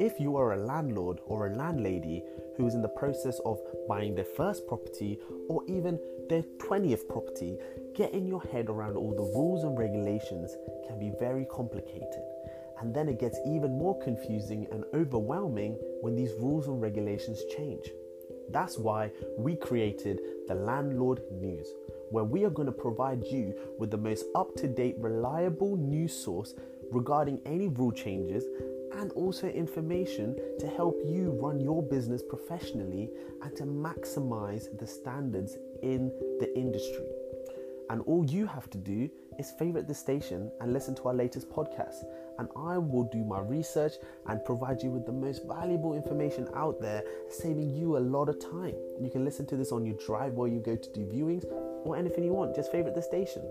if you are a landlord or a landlady who is in the process of buying their first property or even their 20th property, getting your head around all the rules and regulations can be very complicated. And then it gets even more confusing and overwhelming when these rules and regulations change. That's why we created the Landlord News, where we are going to provide you with the most up to date, reliable news source regarding any rule changes and also information to help you run your business professionally and to maximize the standards in the industry. And all you have to do is favorite the station and listen to our latest podcast. And I will do my research and provide you with the most valuable information out there, saving you a lot of time. You can listen to this on your drive while you go to do viewings or anything you want. Just favorite the station.